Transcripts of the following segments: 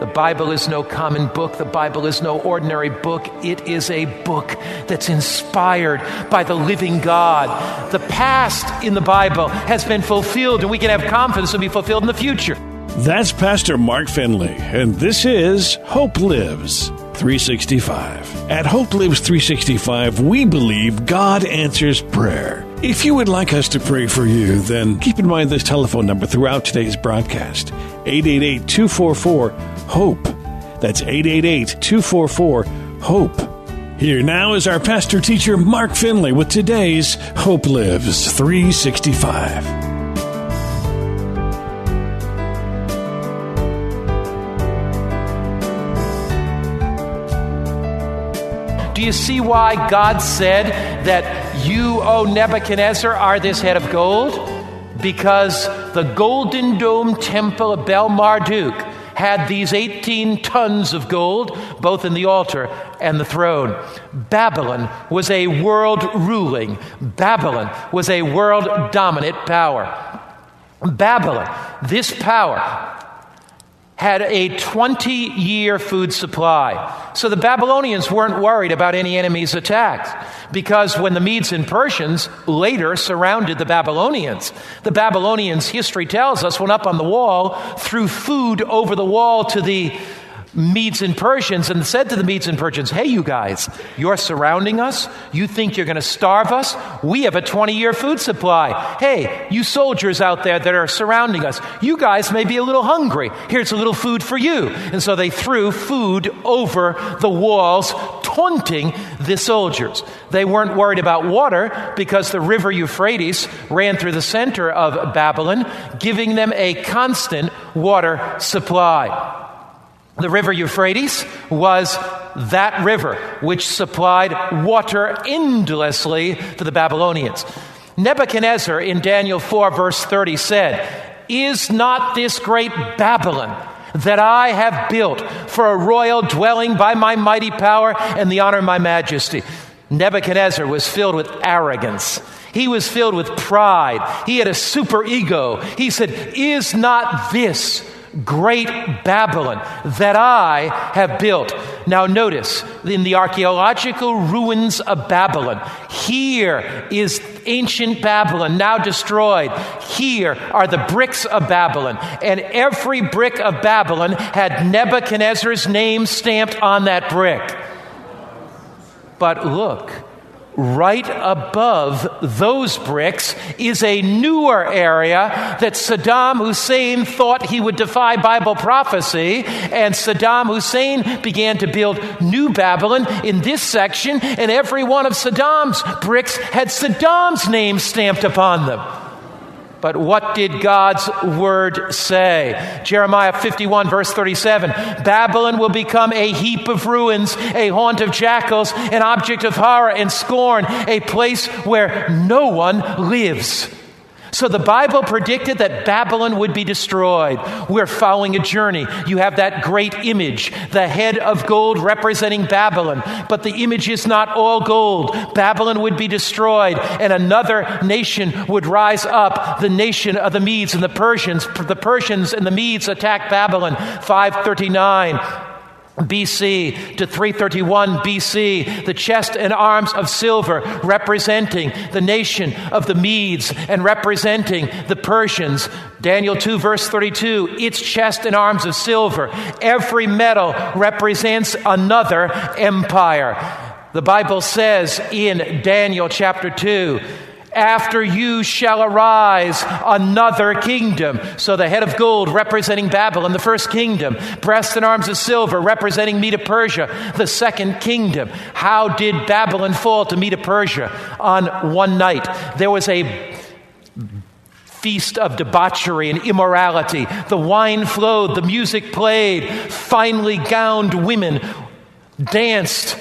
The Bible is no common book. The Bible is no ordinary book. It is a book that's inspired by the living God. The past in the Bible has been fulfilled, and we can have confidence it'll be fulfilled in the future. That's Pastor Mark Finley, and this is Hope Lives 365. At Hope Lives 365, we believe God answers prayer. If you would like us to pray for you, then keep in mind this telephone number throughout today's broadcast 888 244 HOPE. That's 888 244 HOPE. Here now is our pastor teacher, Mark Finley, with today's Hope Lives 365. Do you see why God said that you, O Nebuchadnezzar, are this head of gold? Because the golden dome temple of Bel Marduk had these 18 tons of gold, both in the altar and the throne. Babylon was a world ruling, Babylon was a world dominant power. Babylon, this power, had a 20 year food supply. So the Babylonians weren't worried about any enemy's attacks because when the Medes and Persians later surrounded the Babylonians, the Babylonians, history tells us, went up on the wall, threw food over the wall to the Medes and Persians and said to the Medes and Persians, Hey, you guys, you're surrounding us. You think you're going to starve us? We have a 20 year food supply. Hey, you soldiers out there that are surrounding us, you guys may be a little hungry. Here's a little food for you. And so they threw food over the walls, taunting the soldiers. They weren't worried about water because the river Euphrates ran through the center of Babylon, giving them a constant water supply. The river Euphrates was that river which supplied water endlessly to the Babylonians. Nebuchadnezzar in Daniel 4, verse 30 said, Is not this great Babylon that I have built for a royal dwelling by my mighty power and the honor of my majesty? Nebuchadnezzar was filled with arrogance. He was filled with pride. He had a super ego. He said, Is not this great Babylon that I have built. Now, notice in the archaeological ruins of Babylon, here is ancient Babylon now destroyed. Here are the bricks of Babylon. And every brick of Babylon had Nebuchadnezzar's name stamped on that brick. But look, right above those bricks is a newer area that Saddam Hussein thought he would defy Bible prophecy. And Saddam Hussein began to build New Babylon in this section, and every one of Saddam's bricks had Saddam's name stamped upon them. But what did God's word say? Jeremiah 51, verse 37 Babylon will become a heap of ruins, a haunt of jackals, an object of horror and scorn, a place where no one lives. So the Bible predicted that Babylon would be destroyed. We're following a journey. You have that great image, the head of gold representing Babylon. But the image is not all gold. Babylon would be destroyed, and another nation would rise up, the nation of the Medes and the Persians. The Persians and the Medes attacked Babylon, 539. BC to 331 BC, the chest and arms of silver representing the nation of the Medes and representing the Persians. Daniel 2, verse 32, its chest and arms of silver. Every metal represents another empire. The Bible says in Daniel chapter 2, after you shall arise another kingdom. So the head of gold representing Babylon, the first kingdom. Breast and arms of silver representing Medo Persia, the second kingdom. How did Babylon fall to Medo Persia? On one night, there was a feast of debauchery and immorality. The wine flowed, the music played, finely gowned women danced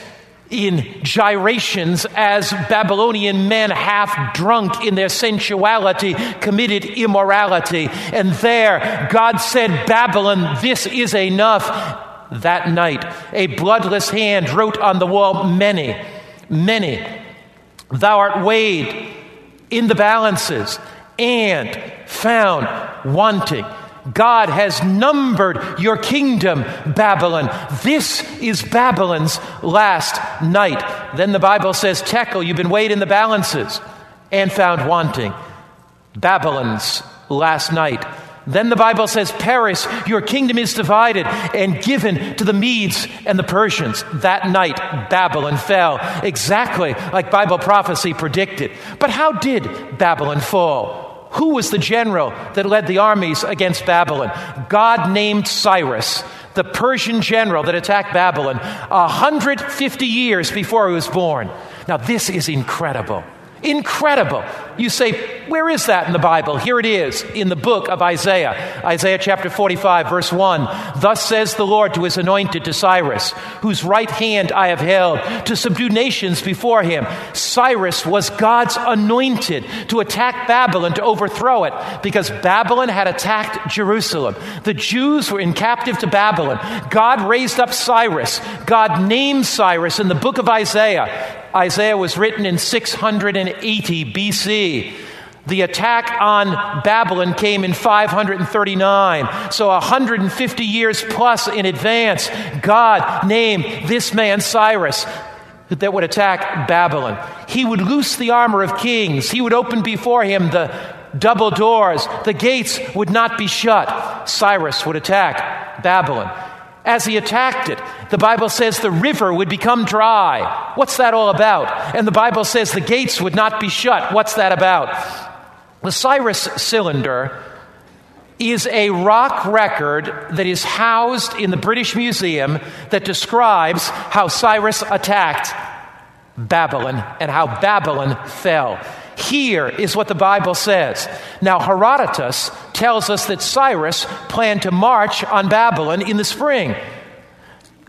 in gyrations as Babylonian men, half drunk in their sensuality, committed immorality. And there, God said, Babylon, this is enough. That night, a bloodless hand wrote on the wall, Mene, mene, Thou art weighed in the balances and found wanting. God has numbered your kingdom, Babylon. This is Babylon's last night. Then the Bible says, Tekel, you've been weighed in the balances and found wanting. Babylon's last night. Then the Bible says, Peres, your kingdom is divided and given to the Medes and the Persians. That night, Babylon fell, exactly like Bible prophecy predicted. But how did Babylon fall? Who was the general that led the armies against Babylon? God named Cyrus, the Persian general that attacked Babylon 150 years before he was born. Now, this is incredible. Incredible. You say, where is that in the Bible? Here it is in the book of Isaiah. Isaiah chapter 45, verse 1. Thus says the Lord to his anointed, to Cyrus, whose right hand I have held, to subdue nations before him. Cyrus was God's anointed to attack Babylon, to overthrow it, because Babylon had attacked Jerusalem. The Jews were in captive to Babylon. God raised up Cyrus. God named Cyrus in the book of Isaiah. Isaiah was written in 680 BC. The attack on Babylon came in 539. So 150 years plus in advance, God named this man Cyrus that would attack Babylon. He would loose the armor of kings. He would open before him the double doors. The gates would not be shut. Cyrus would attack Babylon as he attacked it. The Bible says the river would become dry. What's that all about? And the Bible says the gates would not be shut. What's that about? The Cyrus cylinder is a rock record that is housed in the British Museum that describes how Cyrus attacked Babylon and how Babylon fell. Here is what the Bible says. Now, Herodotus tells us that Cyrus planned to march on Babylon in the spring.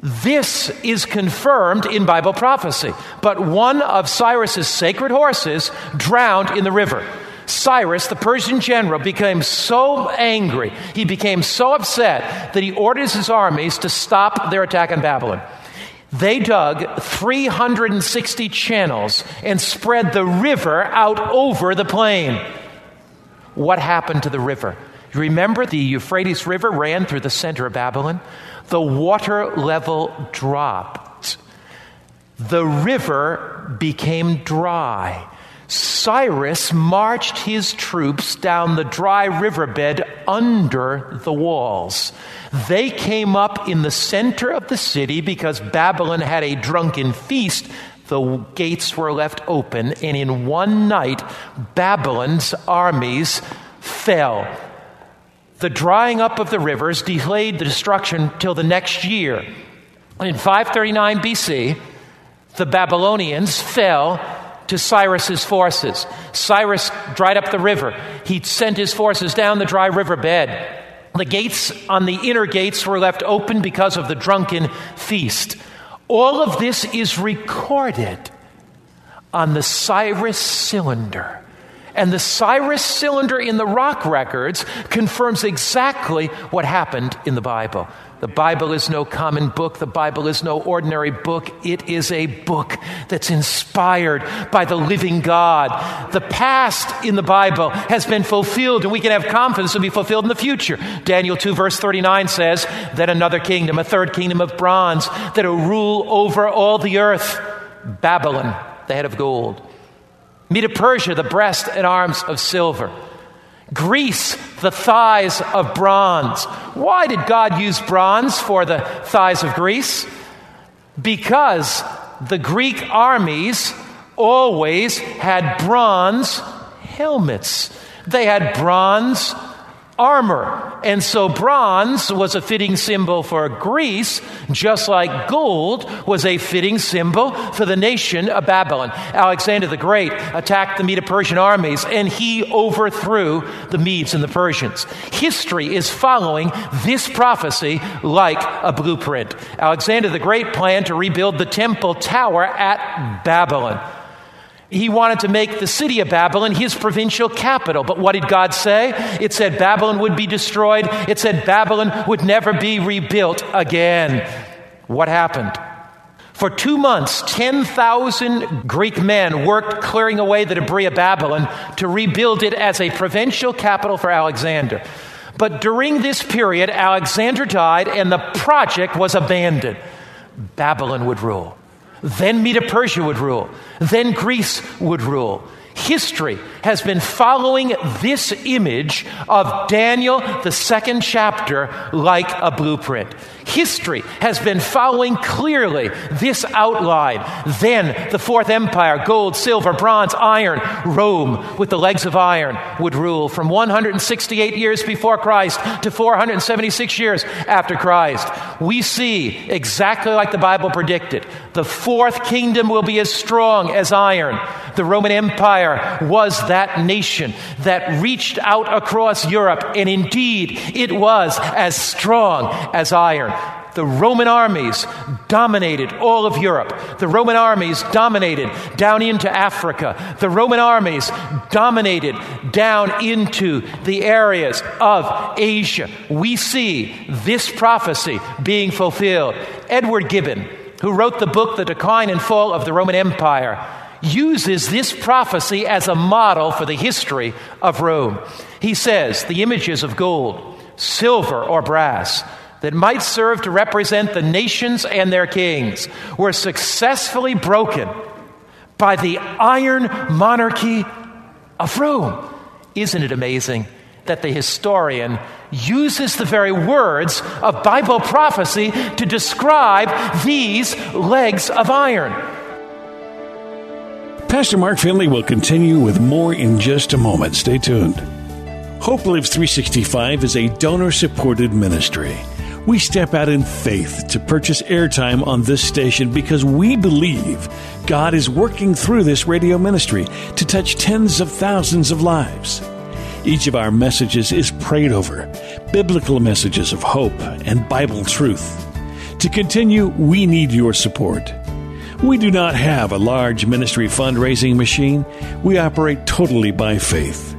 This is confirmed in Bible prophecy. But one of Cyrus's sacred horses drowned in the river. Cyrus, the Persian general, became so angry, he became so upset that he orders his armies to stop their attack on Babylon. They dug 360 channels and spread the river out over the plain. What happened to the river? Remember the Euphrates River ran through the center of Babylon? The water level dropped. The river became dry. Cyrus marched his troops down the dry riverbed under the walls. They came up in the center of the city because Babylon had a drunken feast. The gates were left open, and in one night, Babylon's armies fell. The drying up of the rivers delayed the destruction till the next year. In 539 BC, the Babylonians fell to Cyrus's forces. Cyrus dried up the river. He sent his forces down the dry river bed. The gates on the inner gates were left open because of the drunken feast. All of this is recorded on the Cyrus cylinder. And the Cyrus cylinder in the rock records confirms exactly what happened in the Bible. The Bible is no common book. The Bible is no ordinary book. It is a book that's inspired by the living God. The past in the Bible has been fulfilled, and we can have confidence it'll be fulfilled in the future. Daniel 2, verse 39 says, Then another kingdom, a third kingdom of bronze, that'll rule over all the earth. Babylon, the head of gold. Medo Persia, the breast and arms of silver. Greece, the thighs of bronze. Why did God use bronze for the thighs of Greece? Because the Greek armies always had bronze helmets. They had bronze armor. And so bronze was a fitting symbol for Greece, just like gold was a fitting symbol for the nation of Babylon. Alexander the Great attacked the Medo Persian armies and he overthrew the Medes and the Persians. History is following this prophecy like a blueprint. Alexander the Great planned to rebuild the temple tower at Babylon. He wanted to make the city of Babylon his provincial capital. But what did God say? It said Babylon would be destroyed. It said Babylon would never be rebuilt again. What happened? For two months, 10,000 Greek men worked clearing away the debris of Babylon to rebuild it as a provincial capital for Alexander. But during this period, Alexander died and the project was abandoned. Babylon would rule. Then Medo Persia would rule. Then Greece would rule. History has been following this image of Daniel, the second chapter, like a blueprint. History has been following clearly this outline. Then the Fourth Empire, gold, silver, bronze, iron, Rome with the legs of iron would rule from 168 years before Christ to 476 years after Christ. We see exactly like the Bible predicted. The fourth kingdom will be as strong as iron. The Roman Empire was that nation that reached out across Europe, and indeed it was as strong as iron. The Roman armies dominated all of Europe. The Roman armies dominated down into Africa. The Roman armies dominated down into the areas of Asia. We see this prophecy being fulfilled. Edward Gibbon, who wrote the book The Decline and Fall of the Roman Empire, uses this prophecy as a model for the history of Rome. He says the images of gold, silver, or brass that might serve to represent the nations and their kings were successfully broken by the iron monarchy of Rome. Isn't it amazing that the historian uses the very words of Bible prophecy to describe these legs of iron? Pastor Mark Finley will continue with more in just a moment. Stay tuned. Hope Lives 365 is a donor supported ministry. We step out in faith to purchase airtime on this station because we believe God is working through this radio ministry to touch tens of thousands of lives. Each of our messages is prayed over, biblical messages of hope and Bible truth. To continue, we need your support. We do not have a large ministry fundraising machine. We operate totally by faith.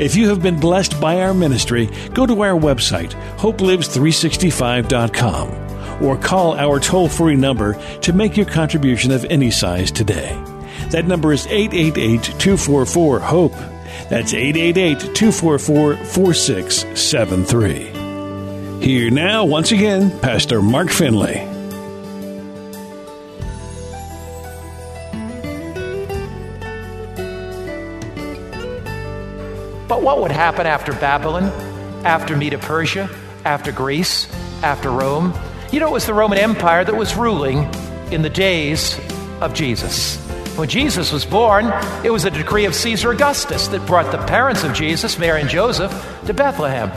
If you have been blessed by our ministry, go to our website, hopelives365.com, or call our toll free number to make your contribution of any size today. That number is 888 244 HOPE. That's 888 244 4673. Here now, once again, Pastor Mark Finley. But what would happen after Babylon, after Medo Persia, after Greece, after Rome? You know, it was the Roman Empire that was ruling in the days of Jesus. When Jesus was born, it was a decree of Caesar Augustus that brought the parents of Jesus, Mary and Joseph, to Bethlehem.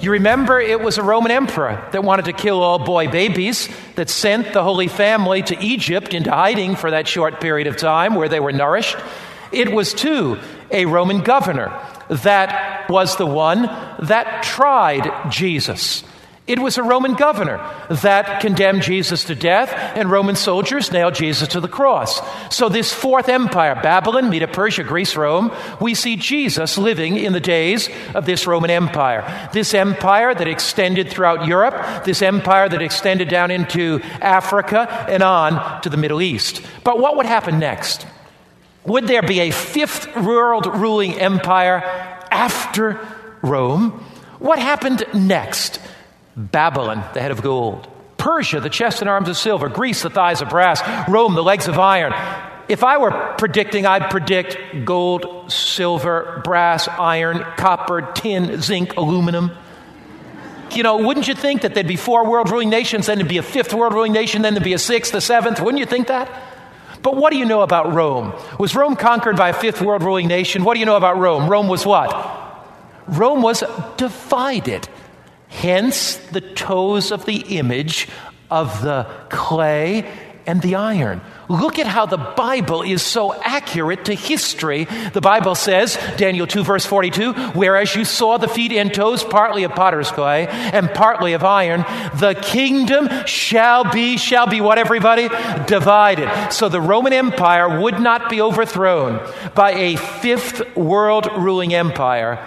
You remember it was a Roman emperor that wanted to kill all boy babies, that sent the Holy Family to Egypt into hiding for that short period of time where they were nourished. It was, too, a Roman governor that was the one that tried Jesus. It was a Roman governor that condemned Jesus to death, and Roman soldiers nailed Jesus to the cross. So, this fourth empire, Babylon, Medo Persia, Greece, Rome, we see Jesus living in the days of this Roman Empire. This empire that extended throughout Europe, this empire that extended down into Africa and on to the Middle East. But what would happen next? Would there be a fifth world ruling empire after Rome? What happened next? Babylon, the head of gold. Persia, the chest and arms of silver. Greece, the thighs of brass. Rome, the legs of iron. If I were predicting, I'd predict gold, silver, brass, iron, copper, tin, zinc, aluminum. You know, wouldn't you think that there'd be four world ruling nations, then there'd be a fifth world ruling nation, then there'd be a sixth, a seventh? Wouldn't you think that? But what do you know about Rome? Was Rome conquered by a fifth world ruling nation? What do you know about Rome? Rome was what? Rome was divided. Hence the toes of the image of the clay and the iron. Look at how the Bible is so accurate to history. The Bible says, Daniel 2, verse 42, whereas you saw the feet and toes partly of potter's clay and partly of iron, the kingdom shall be, shall be what, everybody? Divided. So the Roman Empire would not be overthrown by a fifth world ruling empire.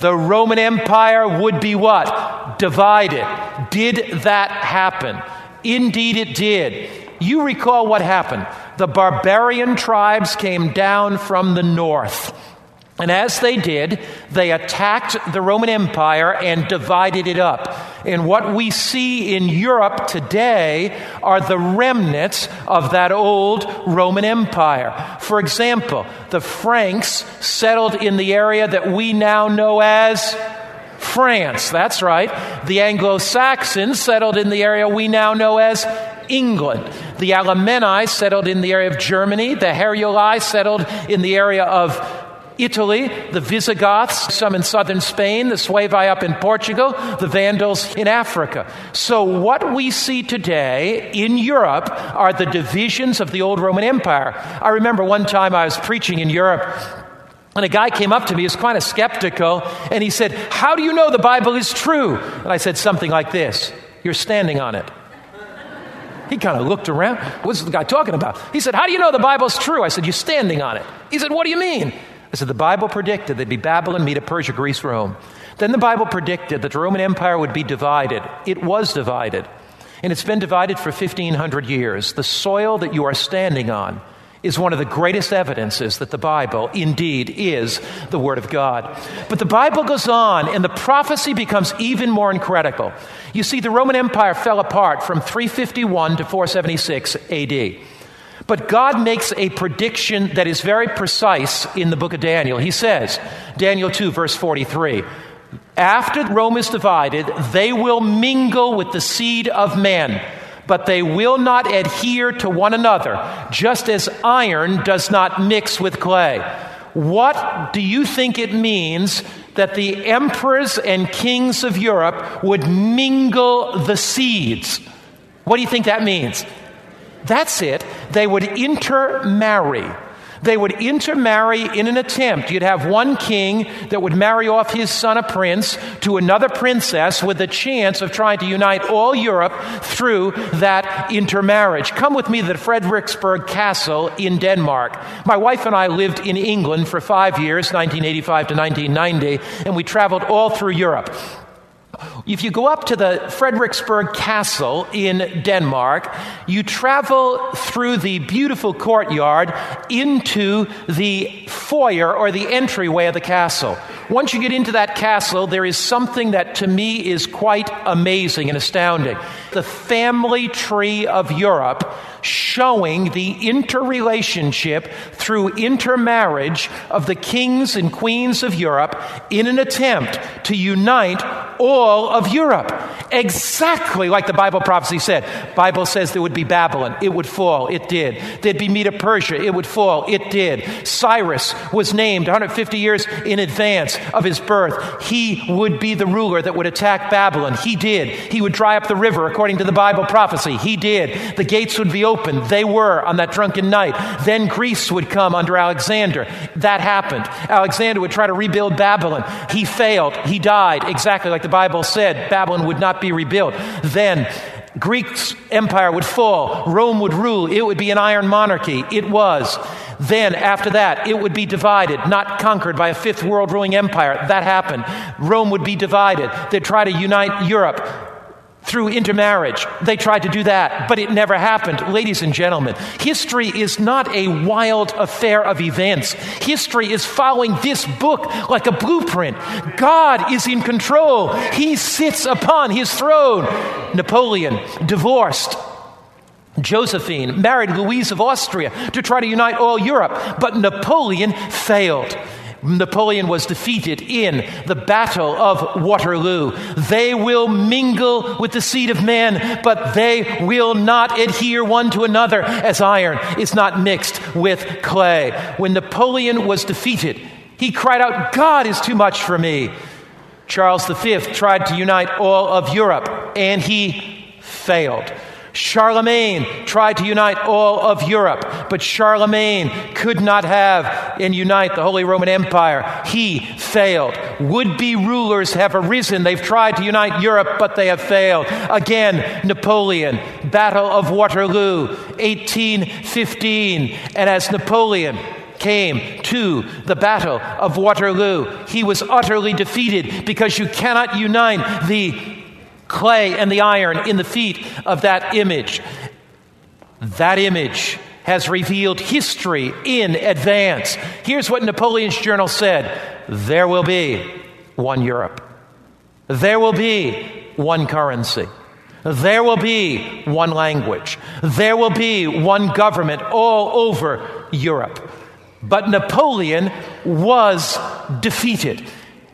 The Roman Empire would be what? Divided. Did that happen? Indeed, it did. You recall what happened. The barbarian tribes came down from the north. And as they did, they attacked the Roman Empire and divided it up. And what we see in Europe today are the remnants of that old Roman Empire. For example, the Franks settled in the area that we now know as France. That's right. The Anglo Saxons settled in the area we now know as England. The Alemanni settled in the area of Germany. The Heruli settled in the area of Italy, the Visigoths, some in southern Spain, the Suevi up in Portugal, the Vandals in Africa. So, what we see today in Europe are the divisions of the old Roman Empire. I remember one time I was preaching in Europe. And a guy came up to me, he was kind of skeptical, and he said, How do you know the Bible is true? And I said something like this You're standing on it. He kind of looked around. What's the guy talking about? He said, How do you know the Bible's true? I said, You're standing on it. He said, What do you mean? I said, The Bible predicted there'd be Babylon, Medo Persia, Greece, Rome. Then the Bible predicted that the Roman Empire would be divided. It was divided. And it's been divided for 1,500 years. The soil that you are standing on is one of the greatest evidences that the Bible indeed is the Word of God. But the Bible goes on, and the prophecy becomes even more incredible. You see, the Roman Empire fell apart from 351 to 476 AD. But God makes a prediction that is very precise in the book of Daniel. He says, Daniel 2, verse 43, after Rome is divided, they will mingle with the seed of men but they will not adhere to one another, just as iron does not mix with clay. What do you think it means that the emperors and kings of Europe would mingle the seeds? What do you think that means? That's it. They would intermarry. They would intermarry in an attempt. You'd have one king that would marry off his son, a prince, to another princess with the chance of trying to unite all Europe through that intermarriage. Come with me to the Frederiksborg Castle in Denmark. My wife and I lived in England for five years, 1985 to 1990, and we traveled all through Europe. If you go up to the Frederiksborg Castle in Denmark, you travel through the beautiful courtyard into the foyer or the entryway of the castle. Once you get into that castle, there is something that to me is quite amazing and astounding. The family tree of Europe showing the interrelationship through intermarriage of the kings and queens of Europe in an attempt to unite all of Europe. Exactly like the Bible prophecy said. Bible says there would be Babylon. It would fall. It did. There'd be Medo Persia. It would fall. It did. Cyrus was named 150 years in advance of his birth. He would be the ruler that would attack Babylon. He did. He would dry up the river according to the Bible prophecy. He did. The gates would be open. They were on that drunken night. Then Greece would come under Alexander. That happened. Alexander would try to rebuild Babylon. He failed. He died, exactly like the Bible said. Babylon would not be rebuilt. Then Greek's empire would fall. Rome would rule. It would be an iron monarchy. It was. Then, after that, it would be divided, not conquered by a fifth world ruling empire. That happened. Rome would be divided. They'd try to unite Europe through intermarriage. They tried to do that, but it never happened. Ladies and gentlemen, history is not a wild affair of events. History is following this book like a blueprint. God is in control, He sits upon His throne. Napoleon divorced. Josephine married Louise of Austria to try to unite all Europe, but Napoleon failed. Napoleon was defeated in the Battle of Waterloo. They will mingle with the seed of man, but they will not adhere one to another as iron is not mixed with clay. When Napoleon was defeated, He cried out, God is too much for me. Charles V tried to unite all of Europe, and he failed. Charlemagne tried to unite all of Europe, but Charlemagne could not have and unite the Holy Roman Empire. He failed. Would be rulers have arisen. They've tried to unite Europe, but they have failed. Again, Napoleon, Battle of Waterloo, 1815. And as Napoleon came to the Battle of Waterloo, he was utterly defeated because you cannot unite the clay and the iron in the feet of that image. That image has revealed history in advance. Here's what Napoleon's journal said there will be one Europe, there will be one currency. There will be one language. There will be one government all over Europe. But Napoleon was defeated.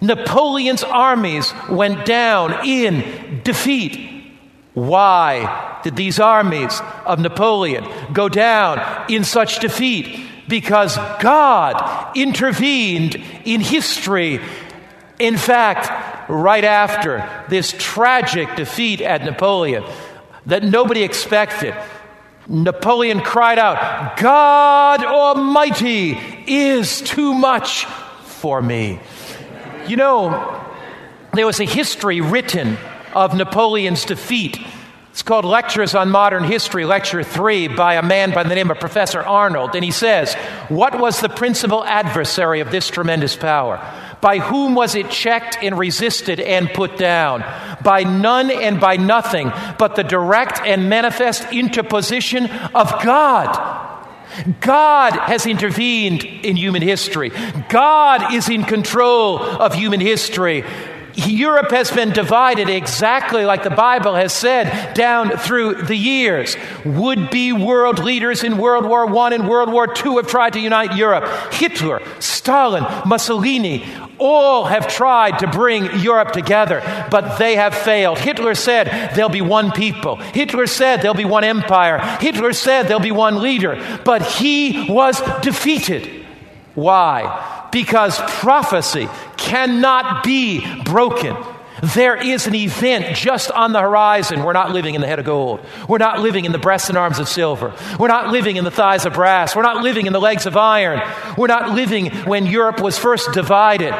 Napoleon's armies went down in defeat. Why did these armies of Napoleon go down in such defeat? Because God intervened in history. In fact, right after this tragic defeat at Napoleon that nobody expected, Napoleon cried out, God Almighty is too much for me. You know, there was a history written of Napoleon's defeat. It's called Lectures on Modern History, Lecture 3, by a man by the name of Professor Arnold. And he says, What was the principal adversary of this tremendous power? By whom was it checked and resisted and put down? By none and by nothing, but the direct and manifest interposition of God. God has intervened in human history. God is in control of human history. Europe has been divided exactly like the Bible has said down through the years. Would be world leaders in World War I and World War II have tried to unite Europe. Hitler, Stalin, Mussolini, all have tried to bring Europe together, but they have failed. Hitler said there'll be one people. Hitler said there'll be one empire. Hitler said there'll be one leader, but he was defeated. Why? Because prophecy cannot be broken. There is an event just on the horizon. We're not living in the head of gold. We're not living in the breasts and arms of silver. We're not living in the thighs of brass. We're not living in the legs of iron. We're not living when Europe was first divided.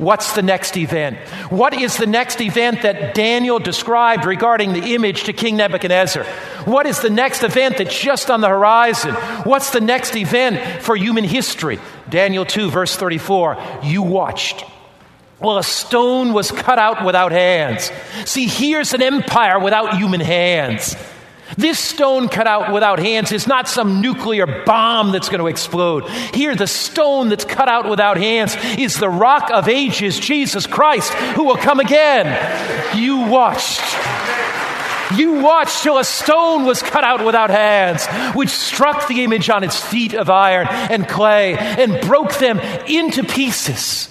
What's the next event? What is the next event that Daniel described regarding the image to King Nebuchadnezzar? What is the next event that's just on the horizon? What's the next event for human history? Daniel 2, verse 34. You watched well, a stone was cut out without hands. See, here's an empire without human hands. This stone cut out without hands is not some nuclear bomb that's going to explode. Here, the stone that's cut out without hands is the rock of ages, Jesus Christ, who will come again. You watched. You watched till a stone was cut out without hands, which struck the image on its feet of iron and clay and broke them into pieces.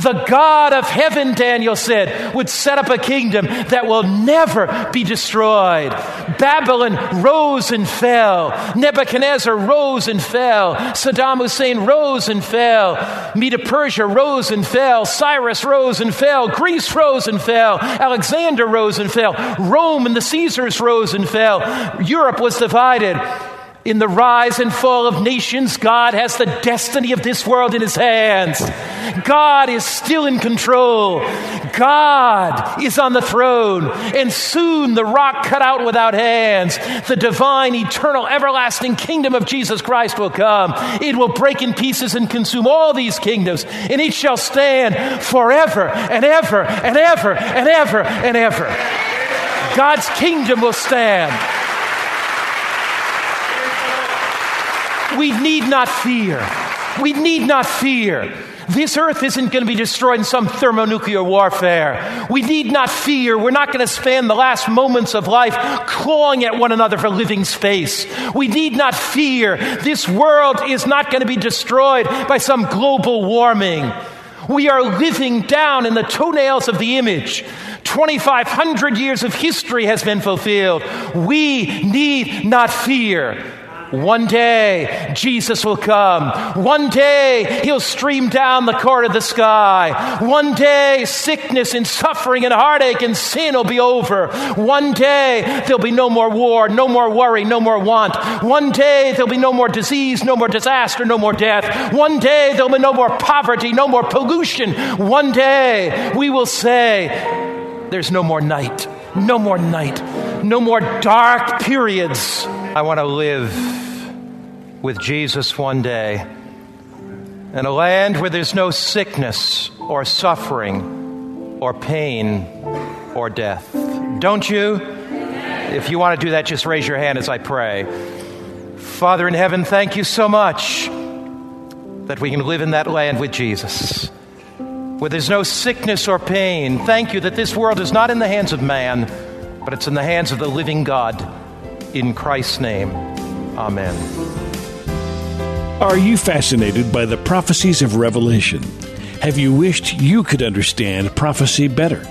The God of heaven, Daniel said, would set up a kingdom that will never be destroyed. Babylon rose and fell. Nebuchadnezzar rose and fell. Saddam Hussein rose and fell. Medo Persia rose and fell. Cyrus rose and fell. Greece rose and fell. Alexander rose and fell. Rome and the Caesars rose and fell. Europe was divided. In the rise and fall of nations, God has the destiny of this world in his hands. God is still in control. God is on the throne. And soon the rock cut out without hands, the divine, eternal, everlasting kingdom of Jesus Christ will come. It will break in pieces and consume all these kingdoms, and it shall stand forever and ever and ever and ever and ever. God's kingdom will stand. We need not fear. We need not fear. This earth isn't going to be destroyed in some thermonuclear warfare. We need not fear. We're not going to spend the last moments of life clawing at one another for living space. We need not fear. This world is not going to be destroyed by some global warming. We are living down in the toenails of the image. 2,500 years of history has been fulfilled. We need not fear. One day, Jesus will come. One day, He'll stream down the court of the sky. One day, sickness and suffering and heartache and sin will be over. One day, there'll be no more war, no more worry, no more want. One day, there'll be no more disease, no more disaster, no more death. One day, there'll be no more poverty, no more pollution. One day, we will say, There's no more night, no more night, no more dark periods. I want to live with Jesus one day in a land where there's no sickness or suffering or pain or death. Don't you? If you want to do that, just raise your hand as I pray. Father in heaven, thank you so much that we can live in that land with Jesus, where there's no sickness or pain. Thank you that this world is not in the hands of man, but it's in the hands of the living God. In Christ's name, amen. Are you fascinated by the prophecies of Revelation? Have you wished you could understand prophecy better?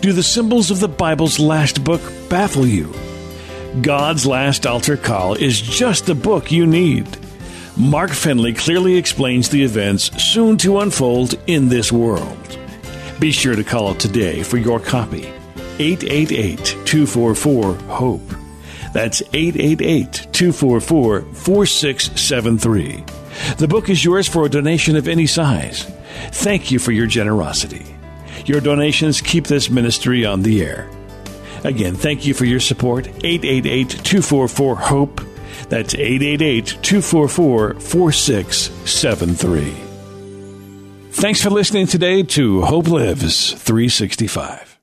Do the symbols of the Bible's last book baffle you? God's Last Altar Call is just the book you need. Mark Finley clearly explains the events soon to unfold in this world. Be sure to call today for your copy. 888 244 HOPE. That's 888 244 4673. The book is yours for a donation of any size. Thank you for your generosity. Your donations keep this ministry on the air. Again, thank you for your support. 888 244 HOPE. That's 888 244 4673. Thanks for listening today to Hope Lives 365.